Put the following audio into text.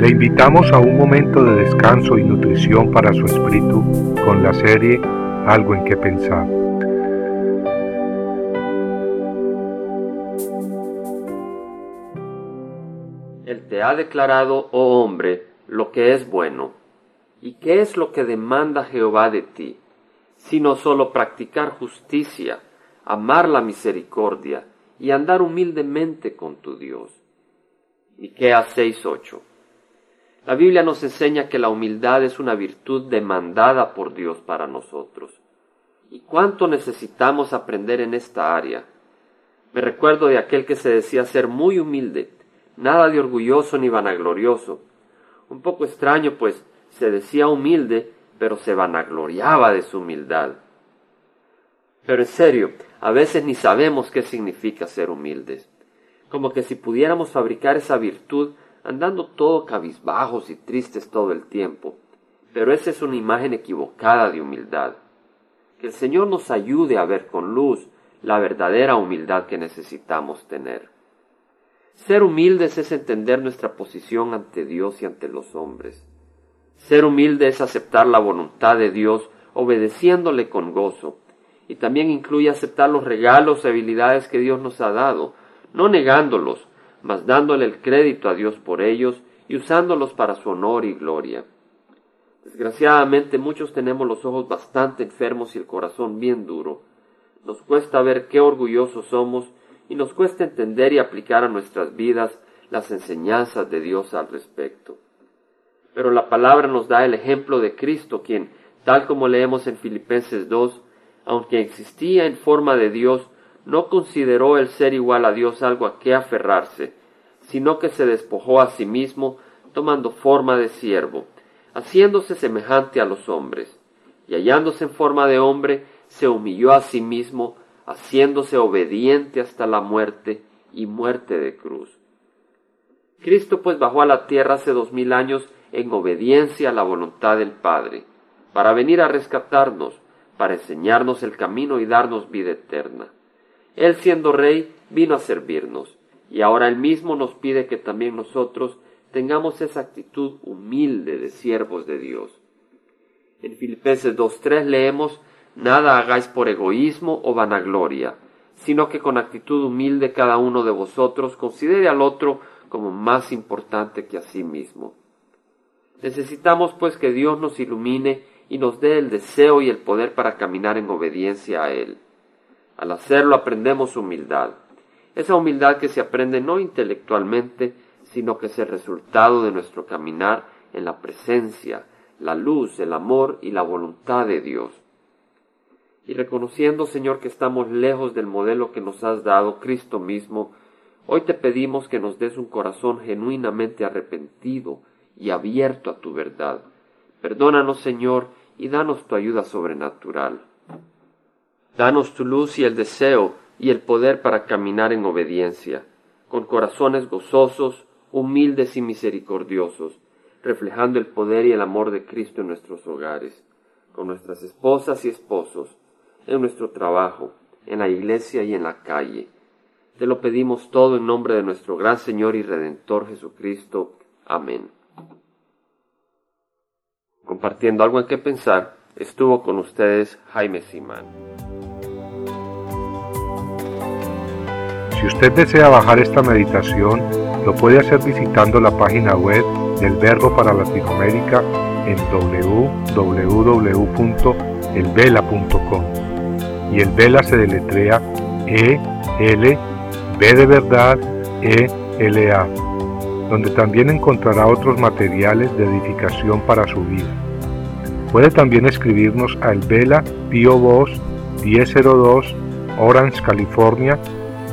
Le invitamos a un momento de descanso y nutrición para su espíritu con la serie Algo en que pensar. Él te ha declarado, oh hombre, lo que es bueno. ¿Y qué es lo que demanda Jehová de ti? Sino solo practicar justicia, amar la misericordia y andar humildemente con tu Dios. Miqueas 6:8. La Biblia nos enseña que la humildad es una virtud demandada por Dios para nosotros. ¿Y cuánto necesitamos aprender en esta área? Me recuerdo de aquel que se decía ser muy humilde, nada de orgulloso ni vanaglorioso. Un poco extraño, pues se decía humilde, pero se vanagloriaba de su humildad. Pero en serio, a veces ni sabemos qué significa ser humildes como que si pudiéramos fabricar esa virtud andando todo cabizbajos y tristes todo el tiempo. Pero esa es una imagen equivocada de humildad. Que el Señor nos ayude a ver con luz la verdadera humildad que necesitamos tener. Ser humildes es entender nuestra posición ante Dios y ante los hombres. Ser humilde es aceptar la voluntad de Dios obedeciéndole con gozo, y también incluye aceptar los regalos y habilidades que Dios nos ha dado, no negándolos, mas dándole el crédito a Dios por ellos y usándolos para su honor y gloria. Desgraciadamente muchos tenemos los ojos bastante enfermos y el corazón bien duro. Nos cuesta ver qué orgullosos somos y nos cuesta entender y aplicar a nuestras vidas las enseñanzas de Dios al respecto. Pero la palabra nos da el ejemplo de Cristo, quien, tal como leemos en Filipenses 2, aunque existía en forma de Dios, no consideró el ser igual a Dios algo a qué aferrarse, sino que se despojó a sí mismo, tomando forma de siervo, haciéndose semejante a los hombres, y hallándose en forma de hombre, se humilló a sí mismo, haciéndose obediente hasta la muerte y muerte de cruz. Cristo pues bajó a la tierra hace dos mil años en obediencia a la voluntad del Padre, para venir a rescatarnos, para enseñarnos el camino y darnos vida eterna. Él siendo rey vino a servirnos, y ahora él mismo nos pide que también nosotros tengamos esa actitud humilde de siervos de Dios. En Filipenses 2.3 leemos, Nada hagáis por egoísmo o vanagloria, sino que con actitud humilde cada uno de vosotros considere al otro como más importante que a sí mismo. Necesitamos pues que Dios nos ilumine y nos dé el deseo y el poder para caminar en obediencia a Él. Al hacerlo aprendemos humildad. Esa humildad que se aprende no intelectualmente, sino que es el resultado de nuestro caminar en la presencia, la luz, el amor y la voluntad de Dios. Y reconociendo, Señor, que estamos lejos del modelo que nos has dado, Cristo mismo, hoy te pedimos que nos des un corazón genuinamente arrepentido y abierto a tu verdad. Perdónanos, Señor, y danos tu ayuda sobrenatural. Danos tu luz y el deseo y el poder para caminar en obediencia, con corazones gozosos, humildes y misericordiosos, reflejando el poder y el amor de Cristo en nuestros hogares, con nuestras esposas y esposos, en nuestro trabajo, en la iglesia y en la calle. Te lo pedimos todo en nombre de nuestro gran Señor y Redentor Jesucristo. Amén. Compartiendo algo en qué pensar, estuvo con ustedes Jaime Simán. Si usted desea bajar esta meditación, lo puede hacer visitando la página web del Verbo para Latinoamérica en www.elvela.com. Y el Vela se deletrea E L B de verdad E L A, donde también encontrará otros materiales de edificación para su vida. Puede también escribirnos a El Vela Pio Box 1002 Orange, California